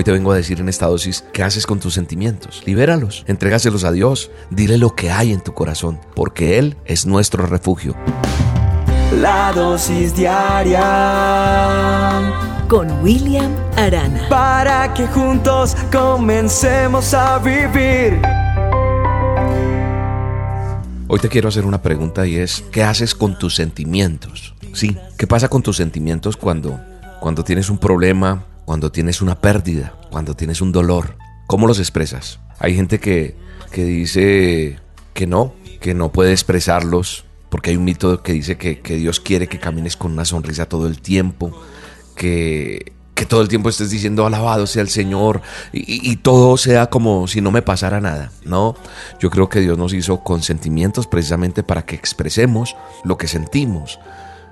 Hoy te vengo a decir en esta dosis, ¿qué haces con tus sentimientos? Libéralos, entrégaselos a Dios, dile lo que hay en tu corazón, porque Él es nuestro refugio. La dosis diaria con William Arana. Para que juntos comencemos a vivir. Hoy te quiero hacer una pregunta y es, ¿qué haces con tus sentimientos? Sí, ¿qué pasa con tus sentimientos cuando, cuando tienes un problema, cuando tienes una pérdida, cuando tienes un dolor? ¿Cómo los expresas? Hay gente que, que dice que no, que no puede expresarlos, porque hay un mito que dice que, que Dios quiere que camines con una sonrisa todo el tiempo, que que todo el tiempo estés diciendo alabado sea el Señor y, todo sea como si no me pasara nada, ¿no? Yo creo que Dios nos hizo con sentimientos precisamente para que expresemos lo que sentimos.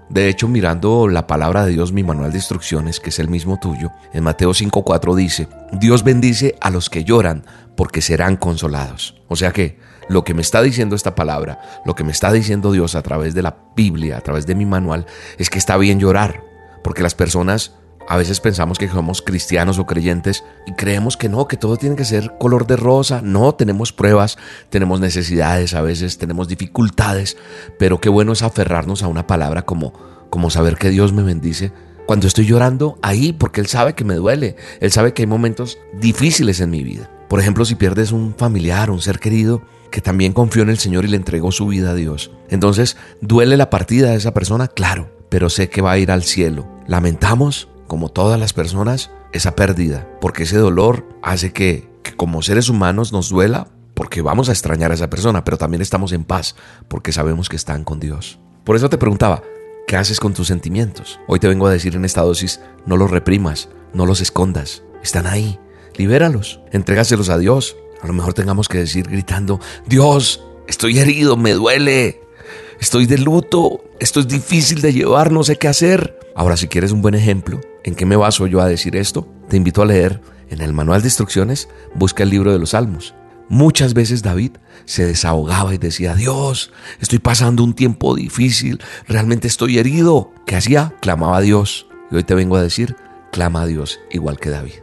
De hecho, mirando la palabra de Dios, mi manual de instrucciones, que es el mismo tuyo, en Mateo 5.4 dice, Dios bendice a los que lloran porque serán consolados. O sea que lo que me está diciendo esta palabra, lo que me está diciendo Dios a través de la Biblia, a través de mi manual, es que está bien llorar, porque las personas a veces pensamos que somos cristianos o creyentes y creemos que no, que todo tiene que ser color de rosa. No, tenemos pruebas, tenemos necesidades, a veces tenemos dificultades, pero qué bueno es aferrarnos a una palabra como, como saber que Dios me bendice. Cuando estoy llorando ahí, porque Él sabe que me duele, Él sabe que hay momentos difíciles en mi vida. Por ejemplo, si pierdes un familiar, un ser querido, que también confió en el Señor y le entregó su vida a Dios. Entonces, ¿duele la partida de esa persona? Claro, pero sé que va a ir al cielo. Lamentamos, como todas las personas, esa pérdida, porque ese dolor hace que, como seres humanos nos duela, porque vamos a extrañar a esa persona, pero también estamos en paz, porque sabemos que están con Dios. Por eso te preguntaba, ¿qué haces con tus sentimientos? Hoy te vengo a decir en esta dosis, no los reprimas, no los escondas, están ahí, libéralos, entrégaselos a Dios. A lo mejor tengamos que decir gritando, Dios, estoy herido, me duele, estoy de luto, esto es difícil de llevar, no sé qué hacer. Ahora, si quieres un buen ejemplo, ¿en qué me baso yo a decir esto? Te invito a leer en el manual de instrucciones, busca el libro de los Salmos. Muchas veces David se desahogaba y decía, Dios, estoy pasando un tiempo difícil, realmente estoy herido. ¿Qué hacía? Clamaba a Dios. Y hoy te vengo a decir, clama a Dios igual que David.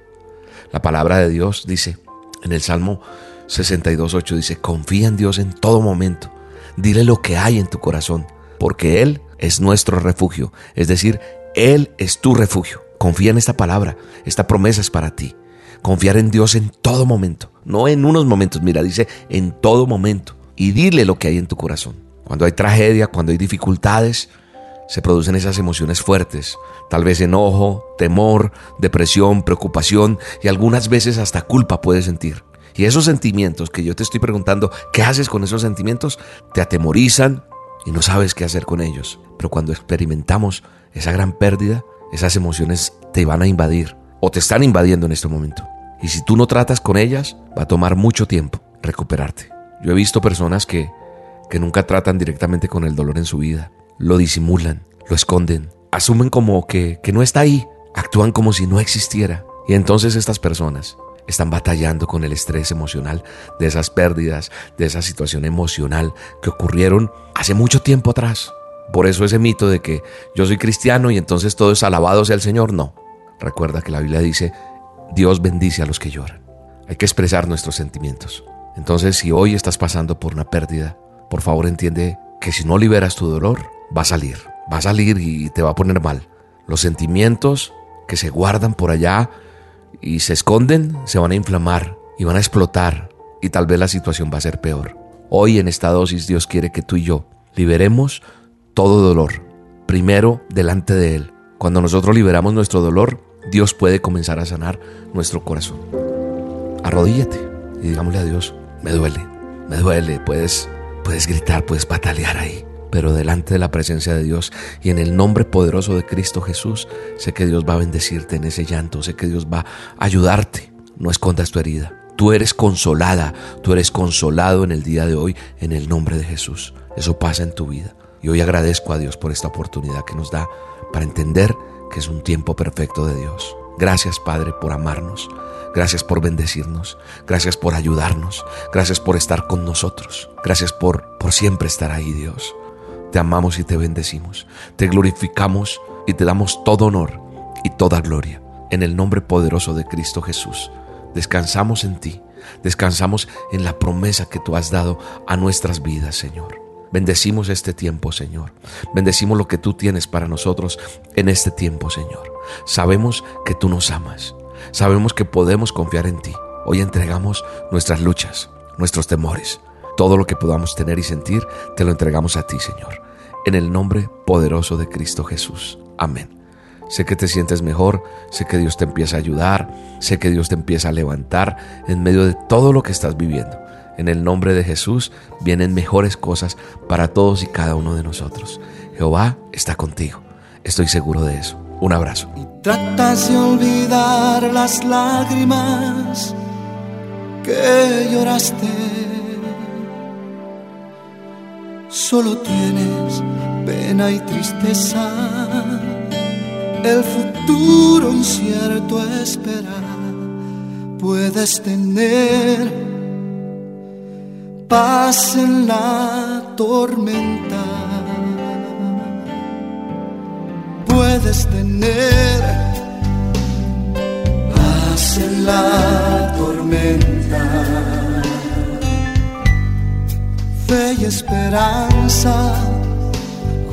La palabra de Dios dice en el Salmo 62.8, dice, confía en Dios en todo momento, dile lo que hay en tu corazón, porque Él es nuestro refugio, es decir, él es tu refugio. Confía en esta palabra. Esta promesa es para ti. Confiar en Dios en todo momento. No en unos momentos. Mira, dice en todo momento. Y dile lo que hay en tu corazón. Cuando hay tragedia, cuando hay dificultades, se producen esas emociones fuertes. Tal vez enojo, temor, depresión, preocupación y algunas veces hasta culpa puedes sentir. Y esos sentimientos que yo te estoy preguntando, ¿qué haces con esos sentimientos? Te atemorizan y no sabes qué hacer con ellos. Pero cuando experimentamos esa gran pérdida, esas emociones te van a invadir o te están invadiendo en este momento. Y si tú no tratas con ellas, va a tomar mucho tiempo recuperarte. Yo he visto personas que, que nunca tratan directamente con el dolor en su vida. Lo disimulan, lo esconden, asumen como que, que no está ahí, actúan como si no existiera. Y entonces estas personas están batallando con el estrés emocional de esas pérdidas, de esa situación emocional que ocurrieron hace mucho tiempo atrás. Por eso ese mito de que yo soy cristiano y entonces todo es alabado sea el Señor, no. Recuerda que la Biblia dice, Dios bendice a los que lloran. Hay que expresar nuestros sentimientos. Entonces, si hoy estás pasando por una pérdida, por favor entiende que si no liberas tu dolor, va a salir. Va a salir y te va a poner mal. Los sentimientos que se guardan por allá y se esconden, se van a inflamar y van a explotar y tal vez la situación va a ser peor. Hoy en esta dosis Dios quiere que tú y yo liberemos todo dolor, primero delante de Él. Cuando nosotros liberamos nuestro dolor, Dios puede comenzar a sanar nuestro corazón. Arrodíllate y digámosle a Dios, me duele, me duele, puedes, puedes gritar, puedes patalear ahí, pero delante de la presencia de Dios y en el nombre poderoso de Cristo Jesús, sé que Dios va a bendecirte en ese llanto, sé que Dios va a ayudarte. No escondas tu herida. Tú eres consolada, tú eres consolado en el día de hoy en el nombre de Jesús. Eso pasa en tu vida. Y hoy agradezco a Dios por esta oportunidad que nos da para entender que es un tiempo perfecto de Dios. Gracias Padre por amarnos. Gracias por bendecirnos. Gracias por ayudarnos. Gracias por estar con nosotros. Gracias por, por siempre estar ahí, Dios. Te amamos y te bendecimos. Te glorificamos y te damos todo honor y toda gloria. En el nombre poderoso de Cristo Jesús, descansamos en ti, descansamos en la promesa que tú has dado a nuestras vidas, Señor. Bendecimos este tiempo, Señor. Bendecimos lo que tú tienes para nosotros en este tiempo, Señor. Sabemos que tú nos amas. Sabemos que podemos confiar en ti. Hoy entregamos nuestras luchas, nuestros temores. Todo lo que podamos tener y sentir, te lo entregamos a ti, Señor. En el nombre poderoso de Cristo Jesús. Amén. Sé que te sientes mejor, sé que Dios te empieza a ayudar, sé que Dios te empieza a levantar en medio de todo lo que estás viviendo. En el nombre de Jesús vienen mejores cosas para todos y cada uno de nosotros. Jehová está contigo. Estoy seguro de eso. Un abrazo. Y tratas de olvidar las lágrimas que lloraste. Solo tienes pena y tristeza. El futuro incierto espera. Puedes tener paz en la tormenta. Puedes tener paz en la tormenta. Fe y esperanza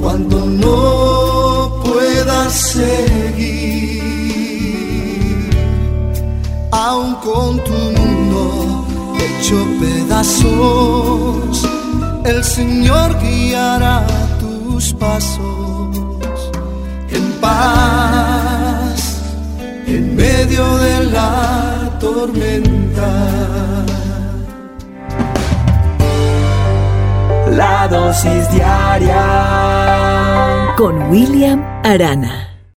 cuando no puedas seguir, aun con tu hecho pedazos, el Señor guiará tus pasos en paz, en medio de la tormenta. La dosis diaria con William Arana.